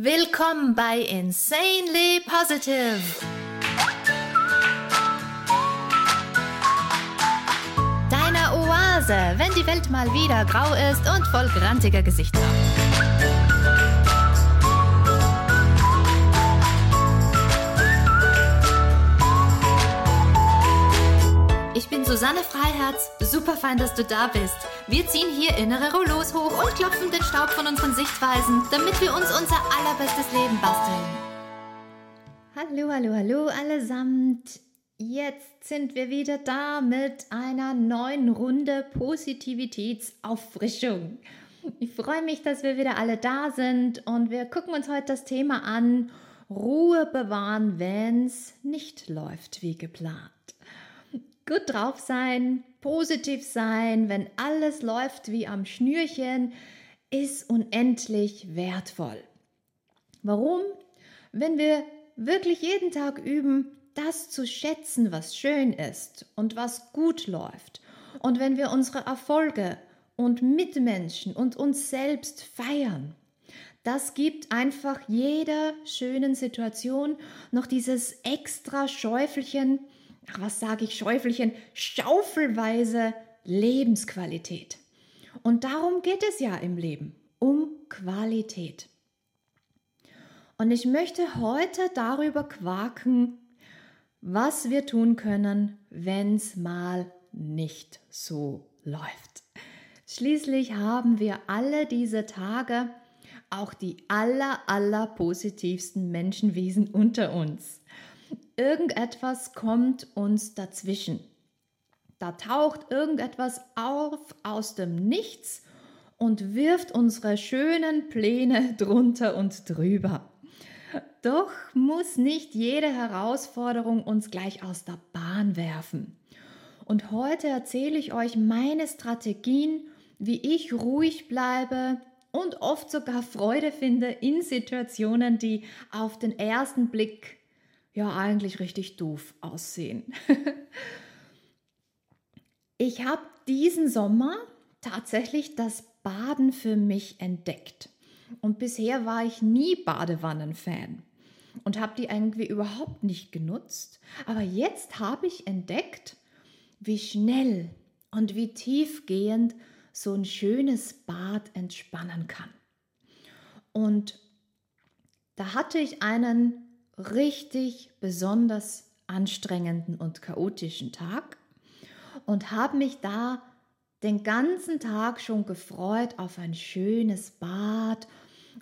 Willkommen bei Insanely Positive. Deiner Oase, wenn die Welt mal wieder grau ist und voll grantiger Gesichter. Susanne Freiherz. Super fein, dass du da bist. Wir ziehen hier innere Rollos hoch und klopfen den Staub von unseren Sichtweisen, damit wir uns unser allerbestes Leben basteln. Hallo, hallo, hallo allesamt. Jetzt sind wir wieder da mit einer neuen Runde Positivitätsauffrischung. Ich freue mich, dass wir wieder alle da sind und wir gucken uns heute das Thema an. Ruhe bewahren, wenn es nicht läuft wie geplant gut drauf sein, positiv sein, wenn alles läuft wie am Schnürchen, ist unendlich wertvoll. Warum? Wenn wir wirklich jeden Tag üben, das zu schätzen, was schön ist und was gut läuft. Und wenn wir unsere Erfolge und Mitmenschen und uns selbst feiern. Das gibt einfach jeder schönen Situation noch dieses extra Schäufelchen was sage ich, Schäufelchen, schaufelweise Lebensqualität. Und darum geht es ja im Leben, um Qualität. Und ich möchte heute darüber quaken, was wir tun können, wenn es mal nicht so läuft. Schließlich haben wir alle diese Tage auch die aller, aller positivsten Menschenwesen unter uns. Irgendetwas kommt uns dazwischen. Da taucht irgendetwas auf aus dem Nichts und wirft unsere schönen Pläne drunter und drüber. Doch muss nicht jede Herausforderung uns gleich aus der Bahn werfen. Und heute erzähle ich euch meine Strategien, wie ich ruhig bleibe und oft sogar Freude finde in Situationen, die auf den ersten Blick ja eigentlich richtig doof aussehen. ich habe diesen Sommer tatsächlich das Baden für mich entdeckt. Und bisher war ich nie Badewannen-Fan und habe die irgendwie überhaupt nicht genutzt. Aber jetzt habe ich entdeckt, wie schnell und wie tiefgehend so ein schönes Bad entspannen kann. Und da hatte ich einen richtig besonders anstrengenden und chaotischen Tag und habe mich da den ganzen Tag schon gefreut auf ein schönes Bad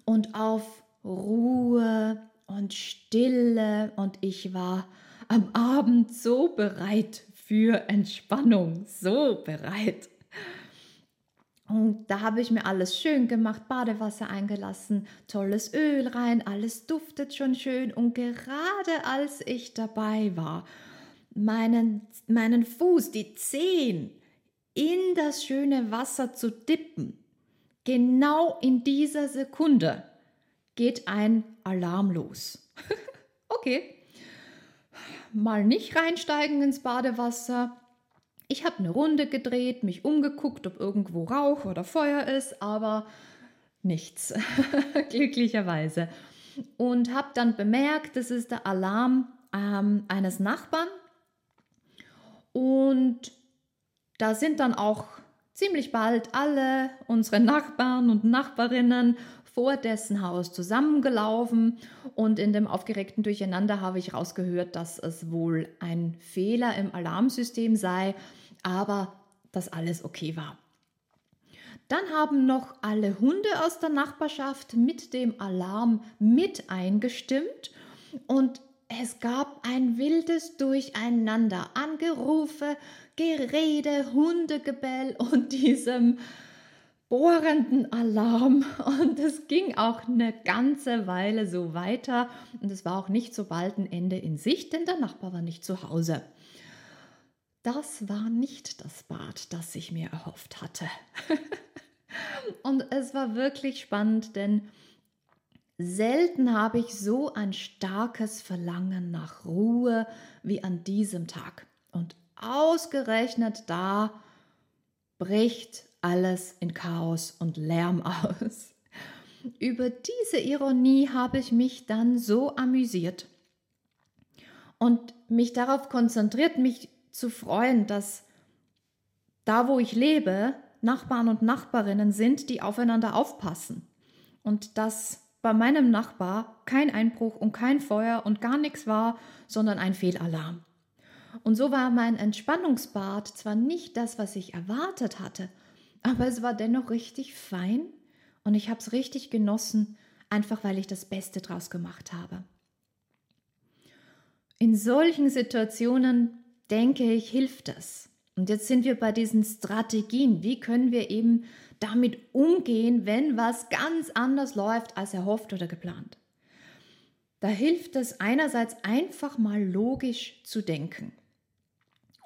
und auf Ruhe und Stille und ich war am Abend so bereit für Entspannung, so bereit. Und da habe ich mir alles schön gemacht, Badewasser eingelassen, tolles Öl rein, alles duftet schon schön. Und gerade als ich dabei war, meinen, meinen Fuß, die Zehen in das schöne Wasser zu dippen, genau in dieser Sekunde geht ein Alarm los. okay, mal nicht reinsteigen ins Badewasser, ich habe eine Runde gedreht, mich umgeguckt, ob irgendwo Rauch oder Feuer ist, aber nichts, glücklicherweise. Und habe dann bemerkt, das ist der Alarm ähm, eines Nachbarn. Und da sind dann auch ziemlich bald alle unsere Nachbarn und Nachbarinnen vor dessen Haus zusammengelaufen und in dem aufgeregten Durcheinander habe ich rausgehört, dass es wohl ein Fehler im Alarmsystem sei, aber dass alles okay war. Dann haben noch alle Hunde aus der Nachbarschaft mit dem Alarm mit eingestimmt und es gab ein wildes Durcheinander an Gerufe, Gerede, Hundegebell und diesem bohrenden Alarm und es ging auch eine ganze Weile so weiter und es war auch nicht so bald ein Ende in Sicht, denn der Nachbar war nicht zu Hause. Das war nicht das Bad, das ich mir erhofft hatte. und es war wirklich spannend, denn selten habe ich so ein starkes Verlangen nach Ruhe wie an diesem Tag. Und ausgerechnet da bricht alles in Chaos und Lärm aus. über diese Ironie habe ich mich dann so amüsiert und mich darauf konzentriert, mich zu freuen, dass da, wo ich lebe, Nachbarn und Nachbarinnen sind, die aufeinander aufpassen. Und dass bei meinem Nachbar kein Einbruch und kein Feuer und gar nichts war, sondern ein Fehlalarm. Und so war mein Entspannungsbad zwar nicht das, was ich erwartet hatte, aber es war dennoch richtig fein und ich habe es richtig genossen, einfach weil ich das Beste draus gemacht habe. In solchen Situationen denke ich, hilft das. Und jetzt sind wir bei diesen Strategien. Wie können wir eben damit umgehen, wenn was ganz anders läuft als erhofft oder geplant? Da hilft es einerseits einfach mal logisch zu denken.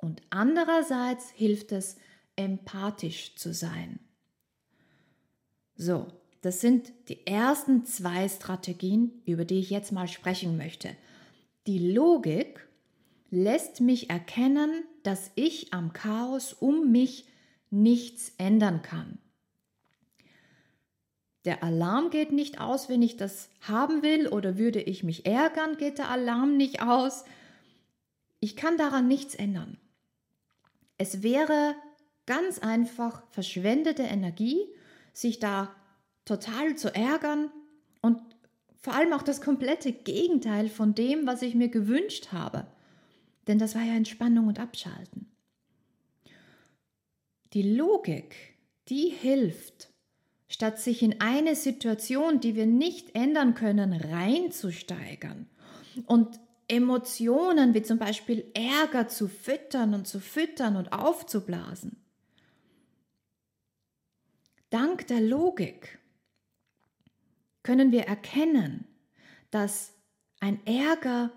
Und andererseits hilft es empathisch zu sein. So, das sind die ersten zwei Strategien, über die ich jetzt mal sprechen möchte. Die Logik lässt mich erkennen, dass ich am Chaos um mich nichts ändern kann. Der Alarm geht nicht aus, wenn ich das haben will, oder würde ich mich ärgern, geht der Alarm nicht aus. Ich kann daran nichts ändern. Es wäre ganz einfach verschwendete Energie, sich da total zu ärgern und vor allem auch das komplette Gegenteil von dem, was ich mir gewünscht habe. Denn das war ja Entspannung und Abschalten. Die Logik, die hilft, statt sich in eine Situation, die wir nicht ändern können, reinzusteigern und Emotionen wie zum Beispiel Ärger zu füttern und zu füttern und aufzublasen. Dank der Logik können wir erkennen, dass ein Ärger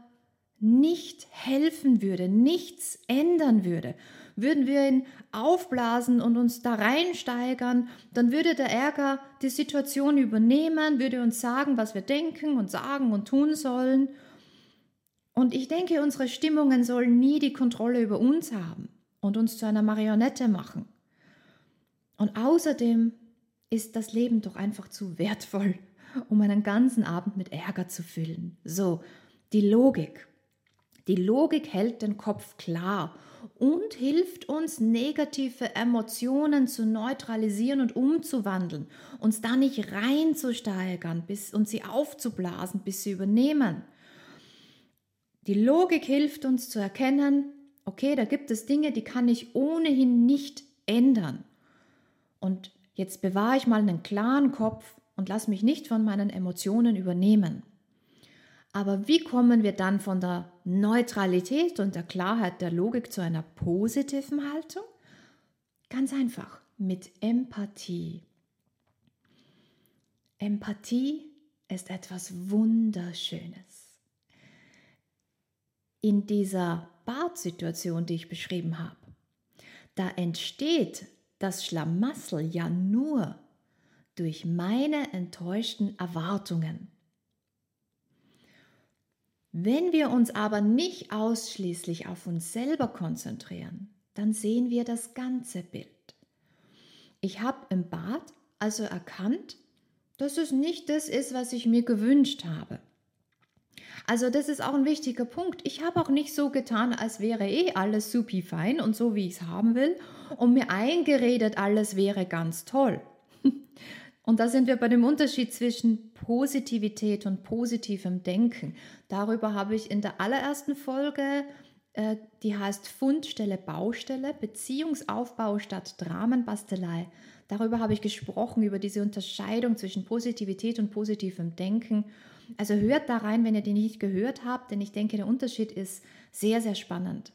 nicht helfen würde, nichts ändern würde, würden wir ihn aufblasen und uns da reinsteigern, dann würde der Ärger die Situation übernehmen, würde uns sagen, was wir denken und sagen und tun sollen. Und ich denke, unsere Stimmungen sollen nie die Kontrolle über uns haben und uns zu einer Marionette machen. Und außerdem ist das Leben doch einfach zu wertvoll, um einen ganzen Abend mit Ärger zu füllen. So, die Logik. Die Logik hält den Kopf klar und hilft uns, negative Emotionen zu neutralisieren und umzuwandeln, uns da nicht reinzusteigern bis, und sie aufzublasen, bis sie übernehmen. Die Logik hilft uns zu erkennen, okay, da gibt es Dinge, die kann ich ohnehin nicht ändern. Und jetzt bewahre ich mal einen klaren Kopf und lass mich nicht von meinen Emotionen übernehmen. Aber wie kommen wir dann von der Neutralität und der Klarheit der Logik zu einer positiven Haltung? Ganz einfach, mit Empathie. Empathie ist etwas Wunderschönes. In dieser Badsituation, die ich beschrieben habe, da entsteht das Schlamassel ja nur durch meine enttäuschten Erwartungen. Wenn wir uns aber nicht ausschließlich auf uns selber konzentrieren, dann sehen wir das ganze Bild. Ich habe im Bad also erkannt, dass es nicht das ist, was ich mir gewünscht habe. Also das ist auch ein wichtiger Punkt. Ich habe auch nicht so getan, als wäre eh alles supi fein und so, wie ich es haben will und mir eingeredet, alles wäre ganz toll. Und da sind wir bei dem Unterschied zwischen Positivität und positivem Denken. Darüber habe ich in der allerersten Folge, äh, die heißt Fundstelle Baustelle, Beziehungsaufbau statt Dramenbastelei. Darüber habe ich gesprochen, über diese Unterscheidung zwischen Positivität und positivem Denken. Also hört da rein, wenn ihr die nicht gehört habt, denn ich denke, der Unterschied ist sehr, sehr spannend.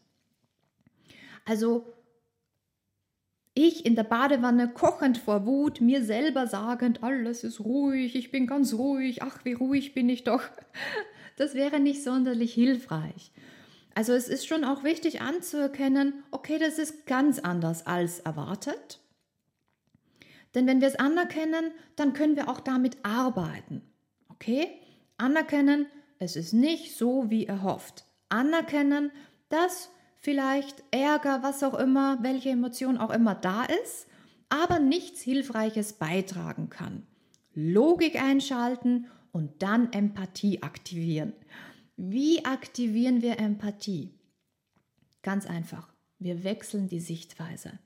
Also ich in der Badewanne kochend vor Wut, mir selber sagend, alles ist ruhig, ich bin ganz ruhig, ach, wie ruhig bin ich doch. Das wäre nicht sonderlich hilfreich. Also es ist schon auch wichtig anzuerkennen, okay, das ist ganz anders als erwartet. Denn wenn wir es anerkennen, dann können wir auch damit arbeiten. Okay? Anerkennen, es ist nicht so wie erhofft. Anerkennen, dass vielleicht Ärger, was auch immer, welche Emotion auch immer da ist, aber nichts Hilfreiches beitragen kann. Logik einschalten und dann Empathie aktivieren. Wie aktivieren wir Empathie? Ganz einfach. Wir wechseln die Sichtweise.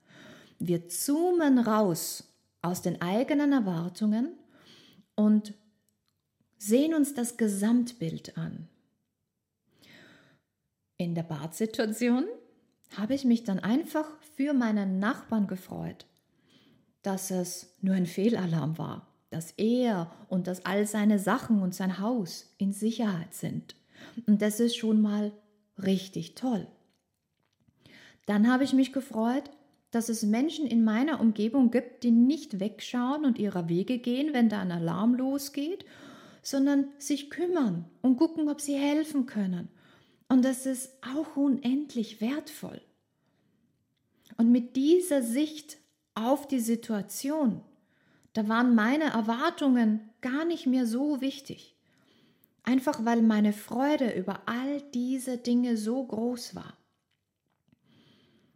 Wir zoomen raus aus den eigenen Erwartungen und sehen uns das Gesamtbild an. In der Badsituation habe ich mich dann einfach für meinen Nachbarn gefreut, dass es nur ein Fehlalarm war, dass er und dass all seine Sachen und sein Haus in Sicherheit sind. Und das ist schon mal richtig toll. Dann habe ich mich gefreut, dass es Menschen in meiner Umgebung gibt, die nicht wegschauen und ihrer Wege gehen, wenn da ein Alarm losgeht, sondern sich kümmern und gucken, ob sie helfen können. Und das ist auch unendlich wertvoll. Und mit dieser Sicht auf die Situation, da waren meine Erwartungen gar nicht mehr so wichtig. Einfach weil meine Freude über all diese Dinge so groß war.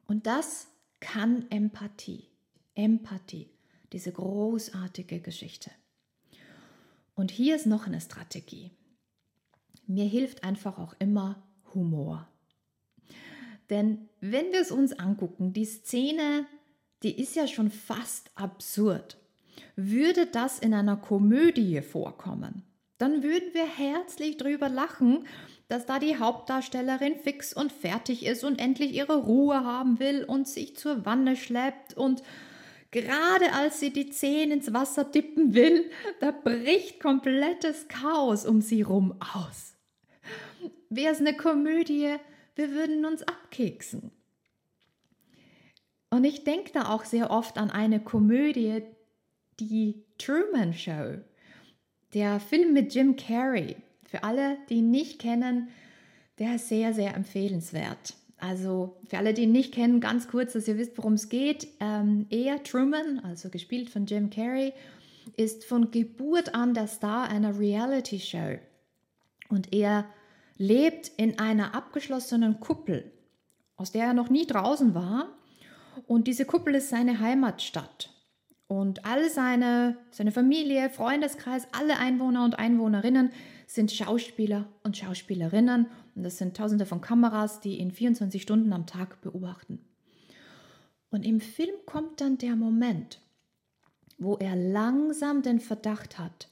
Und das kann Empathie. Empathie, diese großartige Geschichte. Und hier ist noch eine Strategie. Mir hilft einfach auch immer Humor. Denn wenn wir es uns angucken, die Szene, die ist ja schon fast absurd. Würde das in einer Komödie vorkommen, dann würden wir herzlich drüber lachen, dass da die Hauptdarstellerin fix und fertig ist und endlich ihre Ruhe haben will und sich zur Wanne schleppt und gerade als sie die Zehen ins Wasser dippen will, da bricht komplettes Chaos um sie rum aus. Wäre es eine Komödie, wir würden uns abkeksen. Und ich denke da auch sehr oft an eine Komödie, die Truman Show, der Film mit Jim Carrey. Für alle, die ihn nicht kennen, der ist sehr, sehr empfehlenswert. Also für alle, die ihn nicht kennen, ganz kurz, dass ihr wisst, worum es geht. Ähm, er, Truman, also gespielt von Jim Carrey, ist von Geburt an der Star einer Reality-Show. Und er lebt in einer abgeschlossenen Kuppel, aus der er noch nie draußen war. Und diese Kuppel ist seine Heimatstadt. Und all seine, seine Familie, Freundeskreis, alle Einwohner und Einwohnerinnen sind Schauspieler und Schauspielerinnen. Und das sind tausende von Kameras, die ihn 24 Stunden am Tag beobachten. Und im Film kommt dann der Moment, wo er langsam den Verdacht hat,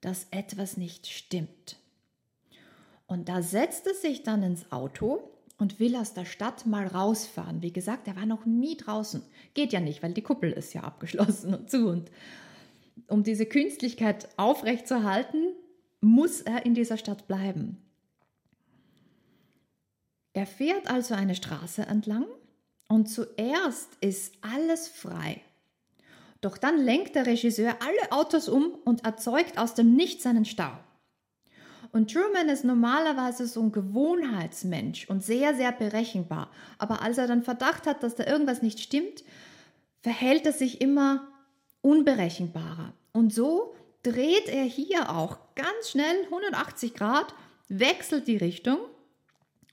dass etwas nicht stimmt. Und da setzt es sich dann ins Auto und will aus der Stadt mal rausfahren. Wie gesagt, er war noch nie draußen. Geht ja nicht, weil die Kuppel ist ja abgeschlossen und zu. Und um diese Künstlichkeit aufrechtzuerhalten, muss er in dieser Stadt bleiben. Er fährt also eine Straße entlang und zuerst ist alles frei. Doch dann lenkt der Regisseur alle Autos um und erzeugt aus dem Nichts einen Stau. Und Truman ist normalerweise so ein Gewohnheitsmensch und sehr, sehr berechenbar. Aber als er dann Verdacht hat, dass da irgendwas nicht stimmt, verhält er sich immer unberechenbarer. Und so dreht er hier auch ganz schnell 180 Grad, wechselt die Richtung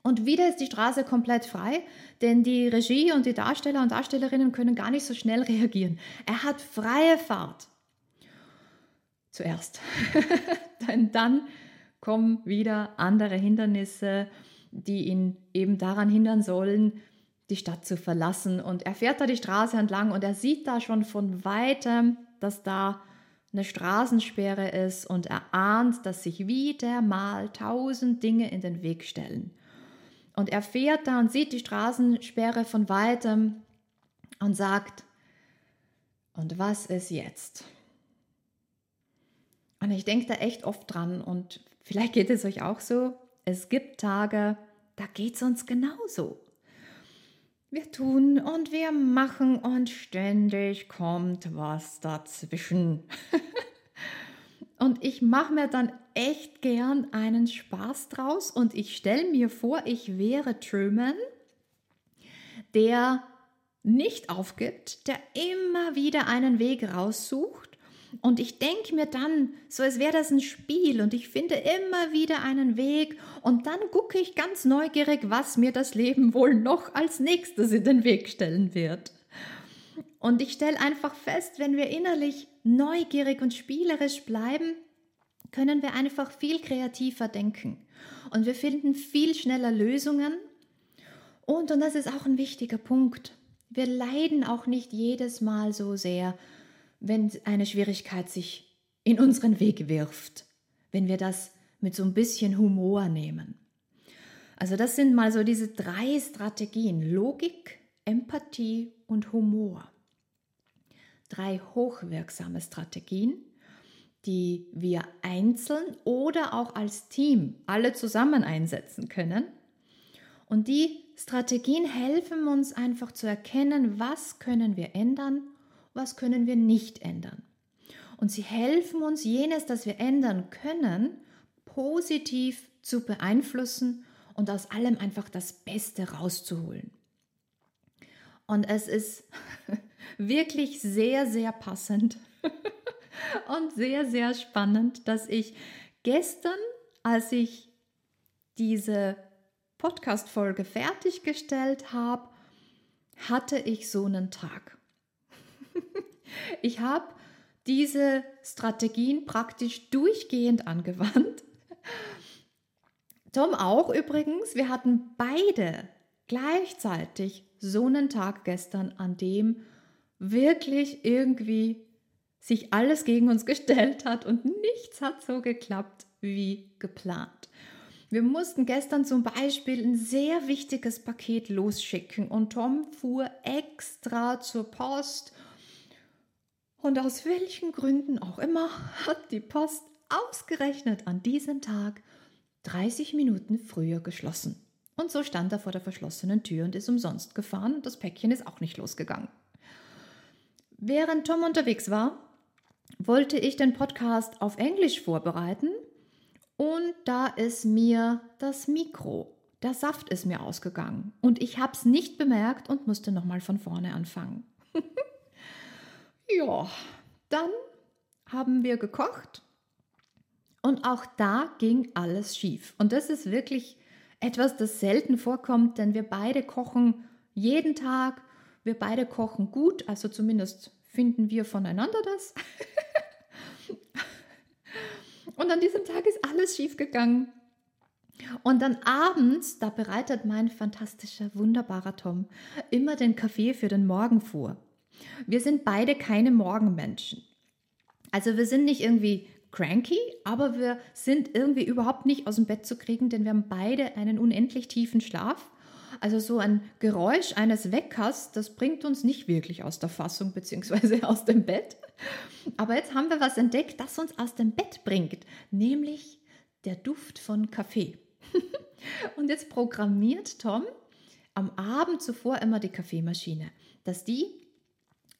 und wieder ist die Straße komplett frei, denn die Regie und die Darsteller und Darstellerinnen können gar nicht so schnell reagieren. Er hat freie Fahrt. Zuerst. Denn dann kommen wieder andere Hindernisse, die ihn eben daran hindern sollen, die Stadt zu verlassen. Und er fährt da die Straße entlang und er sieht da schon von weitem, dass da eine Straßensperre ist und er ahnt, dass sich wieder mal tausend Dinge in den Weg stellen. Und er fährt da und sieht die Straßensperre von weitem und sagt, und was ist jetzt? Und ich denke da echt oft dran und Vielleicht geht es euch auch so. Es gibt Tage, da geht es uns genauso. Wir tun und wir machen und ständig kommt was dazwischen. und ich mache mir dann echt gern einen Spaß draus und ich stelle mir vor, ich wäre Truman, der nicht aufgibt, der immer wieder einen Weg raussucht und ich denke mir dann, so als wäre das ein Spiel und ich finde immer wieder einen Weg und dann gucke ich ganz neugierig, was mir das Leben wohl noch als nächstes in den Weg stellen wird. Und ich stelle einfach fest, wenn wir innerlich neugierig und spielerisch bleiben, können wir einfach viel kreativer denken. Und wir finden viel schneller Lösungen. Und, und das ist auch ein wichtiger Punkt, wir leiden auch nicht jedes Mal so sehr, wenn eine Schwierigkeit sich in unseren Weg wirft, wenn wir das mit so ein bisschen Humor nehmen. Also das sind mal so diese drei Strategien, Logik, Empathie und Humor drei hochwirksame Strategien, die wir einzeln oder auch als Team alle zusammen einsetzen können. Und die Strategien helfen uns einfach zu erkennen, was können wir ändern, was können wir nicht ändern. Und sie helfen uns, jenes, das wir ändern können, positiv zu beeinflussen und aus allem einfach das Beste rauszuholen. Und es ist wirklich sehr, sehr passend und sehr, sehr spannend, dass ich gestern, als ich diese Podcast-Folge fertiggestellt habe, hatte ich so einen Tag. Ich habe diese Strategien praktisch durchgehend angewandt. Tom auch übrigens. Wir hatten beide gleichzeitig so einen Tag gestern, an dem wirklich irgendwie sich alles gegen uns gestellt hat und nichts hat so geklappt wie geplant. Wir mussten gestern zum Beispiel ein sehr wichtiges Paket losschicken und Tom fuhr extra zur Post. Und aus welchen Gründen auch immer hat die Post ausgerechnet an diesem Tag 30 Minuten früher geschlossen. Und so stand er vor der verschlossenen Tür und ist umsonst gefahren das Päckchen ist auch nicht losgegangen. Während Tom unterwegs war, wollte ich den Podcast auf Englisch vorbereiten und da ist mir das Mikro, der Saft ist mir ausgegangen und ich habe es nicht bemerkt und musste nochmal von vorne anfangen. ja, dann haben wir gekocht und auch da ging alles schief. Und das ist wirklich etwas, das selten vorkommt, denn wir beide kochen jeden Tag wir beide kochen gut, also zumindest finden wir voneinander das. Und an diesem Tag ist alles schief gegangen. Und dann abends, da bereitet mein fantastischer, wunderbarer Tom immer den Kaffee für den Morgen vor. Wir sind beide keine Morgenmenschen. Also wir sind nicht irgendwie cranky, aber wir sind irgendwie überhaupt nicht aus dem Bett zu kriegen, denn wir haben beide einen unendlich tiefen Schlaf. Also so ein Geräusch eines Weckers, das bringt uns nicht wirklich aus der Fassung bzw. aus dem Bett. Aber jetzt haben wir was entdeckt, das uns aus dem Bett bringt, nämlich der Duft von Kaffee. Und jetzt programmiert Tom am Abend zuvor immer die Kaffeemaschine, dass die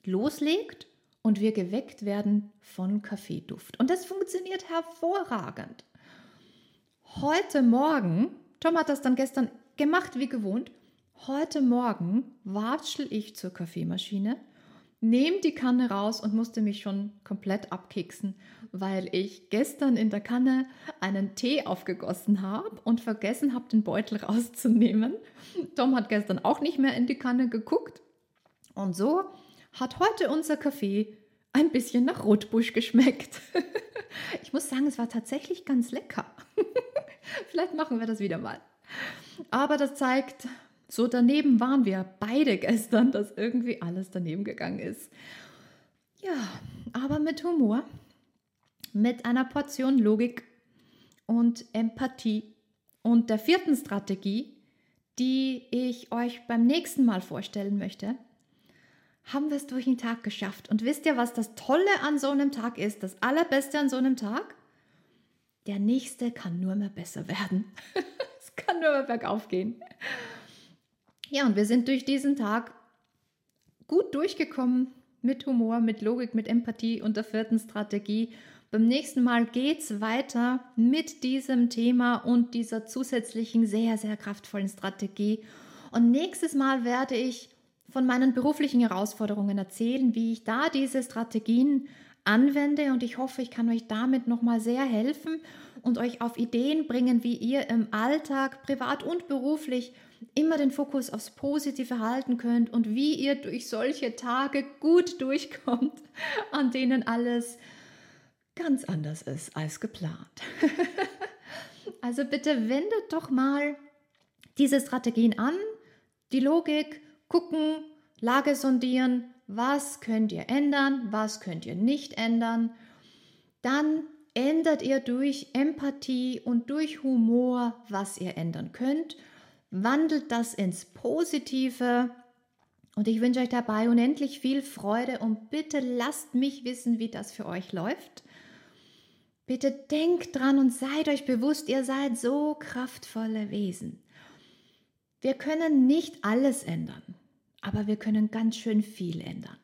loslegt und wir geweckt werden von Kaffeeduft. Und das funktioniert hervorragend. Heute Morgen, Tom hat das dann gestern gemacht wie gewohnt. Heute Morgen watschel ich zur Kaffeemaschine, nehme die Kanne raus und musste mich schon komplett abkeksen, weil ich gestern in der Kanne einen Tee aufgegossen habe und vergessen habe, den Beutel rauszunehmen. Tom hat gestern auch nicht mehr in die Kanne geguckt. Und so hat heute unser Kaffee ein bisschen nach Rotbusch geschmeckt. ich muss sagen, es war tatsächlich ganz lecker. Vielleicht machen wir das wieder mal. Aber das zeigt, so daneben waren wir beide gestern, dass irgendwie alles daneben gegangen ist. Ja, aber mit Humor, mit einer Portion Logik und Empathie und der vierten Strategie, die ich euch beim nächsten Mal vorstellen möchte, haben wir es durch den Tag geschafft. Und wisst ihr, was das Tolle an so einem Tag ist? Das Allerbeste an so einem Tag? Der nächste kann nur mehr besser werden. kann nur bergauf gehen. Ja, und wir sind durch diesen Tag gut durchgekommen mit Humor, mit Logik, mit Empathie und der vierten Strategie. Beim nächsten Mal geht es weiter mit diesem Thema und dieser zusätzlichen, sehr, sehr kraftvollen Strategie. Und nächstes Mal werde ich von meinen beruflichen Herausforderungen erzählen, wie ich da diese Strategien anwende und ich hoffe, ich kann euch damit nochmal sehr helfen und euch auf Ideen bringen, wie ihr im Alltag, privat und beruflich immer den Fokus aufs Positive halten könnt und wie ihr durch solche Tage gut durchkommt, an denen alles ganz anders ist als geplant. also bitte wendet doch mal diese Strategien an, die Logik, gucken, Lage sondieren, was könnt ihr ändern, was könnt ihr nicht ändern. Dann ändert ihr durch Empathie und durch Humor, was ihr ändern könnt wandelt das ins Positive. Und ich wünsche euch dabei unendlich viel Freude und bitte lasst mich wissen, wie das für euch läuft. Bitte denkt dran und seid euch bewusst, ihr seid so kraftvolle Wesen. Wir können nicht alles ändern, aber wir können ganz schön viel ändern.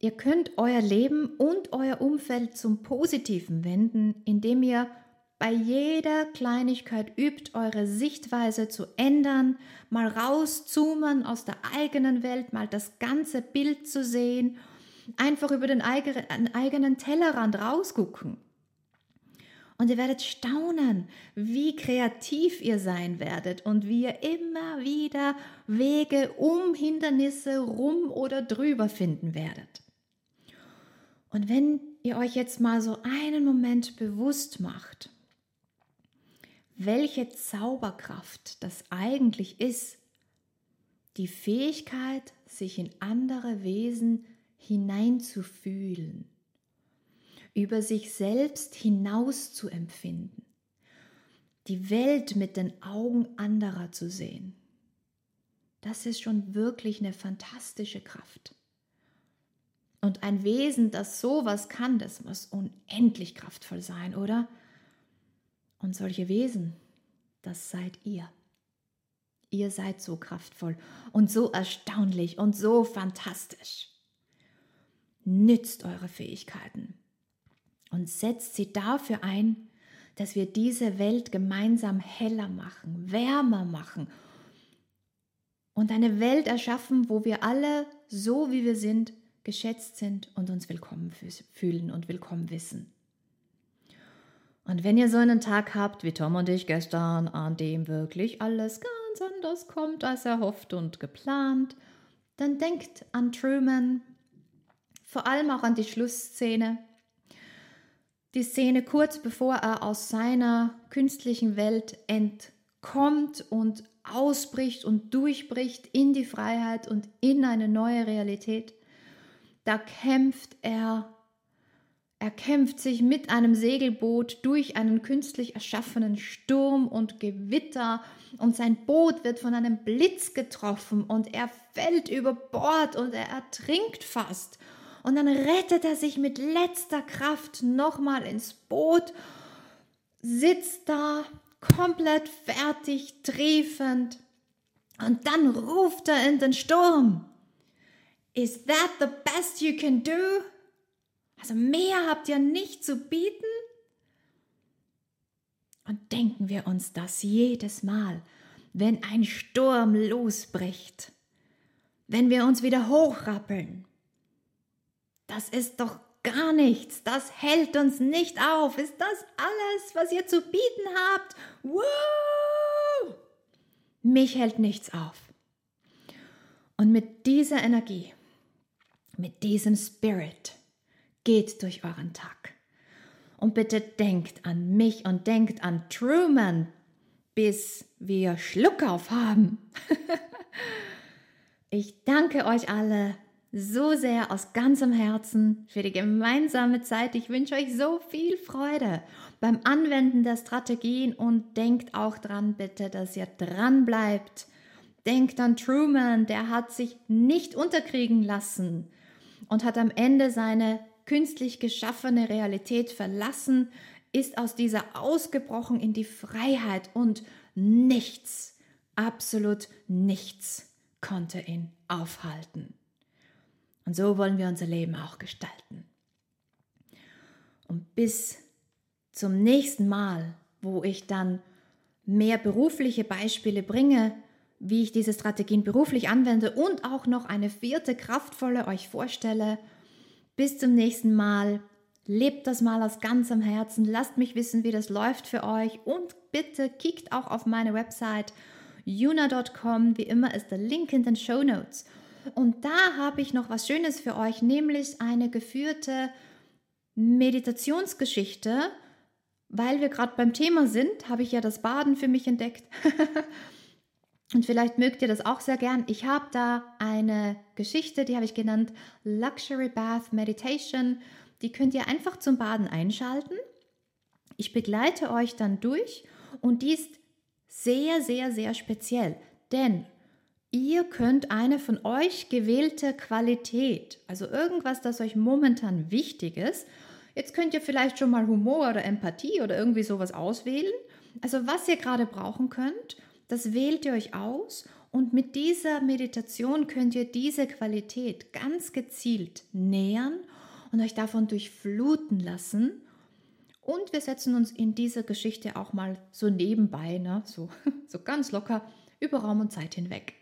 Ihr könnt euer Leben und euer Umfeld zum Positiven wenden, indem ihr bei jeder Kleinigkeit übt, eure Sichtweise zu ändern, mal rauszoomen aus der eigenen Welt, mal das ganze Bild zu sehen, einfach über den eigenen Tellerrand rausgucken. Und ihr werdet staunen, wie kreativ ihr sein werdet und wie ihr immer wieder Wege um Hindernisse rum oder drüber finden werdet. Und wenn ihr euch jetzt mal so einen Moment bewusst macht, welche Zauberkraft das eigentlich ist, die Fähigkeit, sich in andere Wesen hineinzufühlen, über sich selbst hinaus zu empfinden, die Welt mit den Augen anderer zu sehen. Das ist schon wirklich eine fantastische Kraft. Und ein Wesen, das sowas kann, das muss unendlich kraftvoll sein, oder? Und solche Wesen, das seid ihr. Ihr seid so kraftvoll und so erstaunlich und so fantastisch. Nützt eure Fähigkeiten und setzt sie dafür ein, dass wir diese Welt gemeinsam heller machen, wärmer machen und eine Welt erschaffen, wo wir alle, so wie wir sind, geschätzt sind und uns willkommen fühlen und willkommen wissen. Und wenn ihr so einen Tag habt wie Tom und ich gestern, an dem wirklich alles ganz anders kommt als erhofft und geplant, dann denkt an Truman, vor allem auch an die Schlussszene. Die Szene kurz bevor er aus seiner künstlichen Welt entkommt und ausbricht und durchbricht in die Freiheit und in eine neue Realität. Da kämpft er er kämpft sich mit einem Segelboot durch einen künstlich erschaffenen Sturm und Gewitter und sein Boot wird von einem Blitz getroffen und er fällt über Bord und er ertrinkt fast. Und dann rettet er sich mit letzter Kraft nochmal ins Boot, sitzt da komplett fertig, triefend und dann ruft er in den Sturm. Is that the best you can do? Also mehr habt ihr nicht zu bieten? Und denken wir uns das jedes Mal, wenn ein Sturm losbricht, wenn wir uns wieder hochrappeln. Das ist doch gar nichts, das hält uns nicht auf. Ist das alles, was ihr zu bieten habt? Woo! Mich hält nichts auf. Und mit dieser Energie, mit diesem Spirit, Geht durch euren Tag. Und bitte denkt an mich und denkt an Truman, bis wir Schluckauf haben. ich danke euch alle so sehr aus ganzem Herzen für die gemeinsame Zeit. Ich wünsche euch so viel Freude beim Anwenden der Strategien und denkt auch dran bitte, dass ihr dran bleibt. Denkt an Truman, der hat sich nicht unterkriegen lassen und hat am Ende seine künstlich geschaffene Realität verlassen, ist aus dieser ausgebrochen in die Freiheit und nichts, absolut nichts konnte ihn aufhalten. Und so wollen wir unser Leben auch gestalten. Und bis zum nächsten Mal, wo ich dann mehr berufliche Beispiele bringe, wie ich diese Strategien beruflich anwende und auch noch eine vierte kraftvolle euch vorstelle, bis zum nächsten Mal. Lebt das mal aus ganzem Herzen. Lasst mich wissen, wie das läuft für euch. Und bitte kickt auch auf meine Website juna.com. Wie immer ist der Link in den Show Notes. Und da habe ich noch was Schönes für euch, nämlich eine geführte Meditationsgeschichte. Weil wir gerade beim Thema sind, habe ich ja das Baden für mich entdeckt. Und vielleicht mögt ihr das auch sehr gern. Ich habe da eine Geschichte, die habe ich genannt Luxury Bath Meditation. Die könnt ihr einfach zum Baden einschalten. Ich begleite euch dann durch und die ist sehr, sehr, sehr speziell, denn ihr könnt eine von euch gewählte Qualität, also irgendwas, das euch momentan wichtig ist, jetzt könnt ihr vielleicht schon mal Humor oder Empathie oder irgendwie sowas auswählen. Also was ihr gerade brauchen könnt, das wählt ihr euch aus und mit dieser Meditation könnt ihr diese Qualität ganz gezielt nähern und euch davon durchfluten lassen. Und wir setzen uns in dieser Geschichte auch mal so nebenbei, ne? so, so ganz locker über Raum und Zeit hinweg.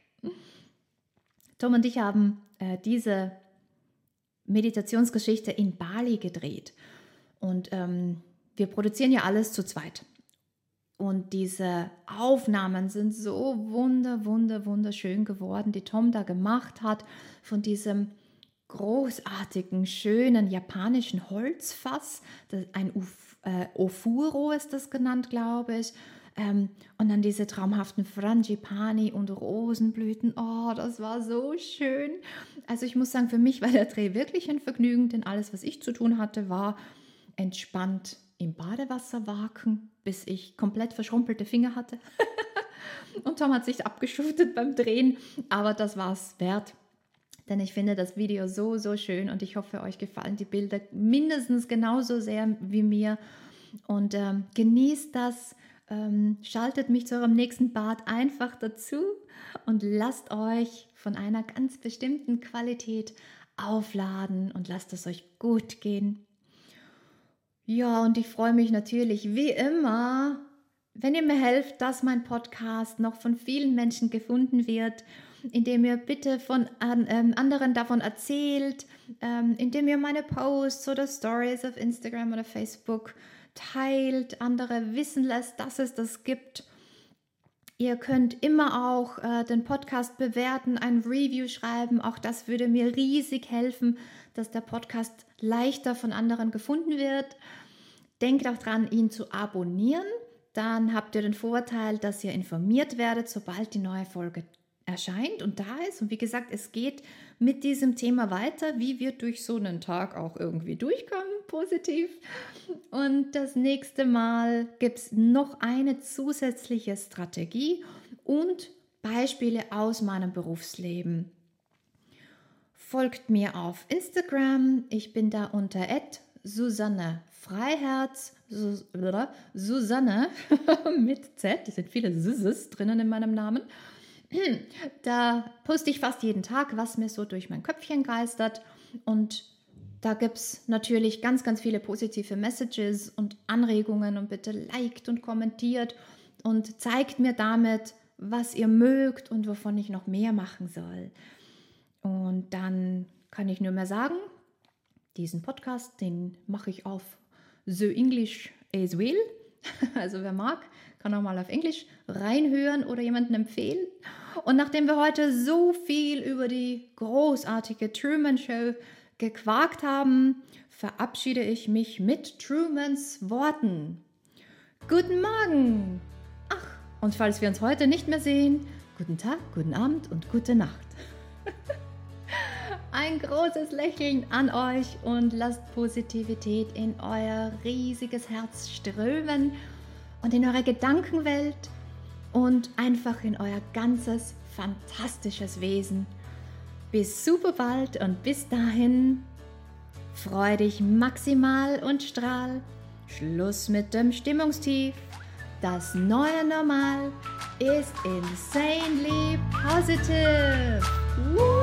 Tom und ich haben äh, diese Meditationsgeschichte in Bali gedreht. Und ähm, wir produzieren ja alles zu zweit. Und diese Aufnahmen sind so wunder, wunder, wunderschön geworden, die Tom da gemacht hat von diesem großartigen, schönen japanischen Holzfass. Das, ein Uf, äh, Ofuro ist das genannt, glaube ich. Ähm, und dann diese traumhaften Frangipani und Rosenblüten. Oh, das war so schön. Also ich muss sagen, für mich war der Dreh wirklich ein Vergnügen, denn alles, was ich zu tun hatte, war entspannt im Badewasser waken, bis ich komplett verschrumpelte Finger hatte. und Tom hat sich abgeschuftet beim Drehen, aber das war es wert. Denn ich finde das Video so, so schön und ich hoffe, euch gefallen die Bilder mindestens genauso sehr wie mir. Und ähm, genießt das, ähm, schaltet mich zu eurem nächsten Bad einfach dazu und lasst euch von einer ganz bestimmten Qualität aufladen und lasst es euch gut gehen. Ja, und ich freue mich natürlich wie immer, wenn ihr mir helft, dass mein Podcast noch von vielen Menschen gefunden wird indem ihr bitte von ähm, anderen davon erzählt, ähm, indem ihr meine Posts oder Stories auf Instagram oder Facebook teilt, andere wissen lässt, dass es das gibt. Ihr könnt immer auch äh, den Podcast bewerten, ein Review schreiben. Auch das würde mir riesig helfen, dass der Podcast leichter von anderen gefunden wird. Denkt auch dran, ihn zu abonnieren. Dann habt ihr den Vorteil, dass ihr informiert werdet, sobald die neue Folge erscheint und da ist. Und wie gesagt, es geht mit diesem Thema weiter, wie wir durch so einen Tag auch irgendwie durchkommen, positiv. Und das nächste Mal gibt es noch eine zusätzliche Strategie und Beispiele aus meinem Berufsleben. Folgt mir auf Instagram. Ich bin da unter Susanne Freiherz, Susanne mit Z, es sind viele Süßes drinnen in meinem Namen. Da poste ich fast jeden Tag, was mir so durch mein Köpfchen geistert. Und da gibt es natürlich ganz, ganz viele positive Messages und Anregungen und bitte liked und kommentiert und zeigt mir damit, was ihr mögt und wovon ich noch mehr machen soll. Und dann kann ich nur mehr sagen, diesen Podcast, den mache ich auf The English as well. Also wer mag, kann auch mal auf Englisch reinhören oder jemanden empfehlen. Und nachdem wir heute so viel über die großartige Truman Show gequakt haben, verabschiede ich mich mit Trumans Worten. Guten Morgen! Ach, und falls wir uns heute nicht mehr sehen, guten Tag, guten Abend und gute Nacht. Ein großes Lächeln an euch und lasst Positivität in euer riesiges Herz strömen und in eure Gedankenwelt und einfach in euer ganzes fantastisches Wesen. Bis super bald und bis dahin freu dich maximal und strahl. Schluss mit dem Stimmungstief. Das neue Normal ist insanely positive. Woo!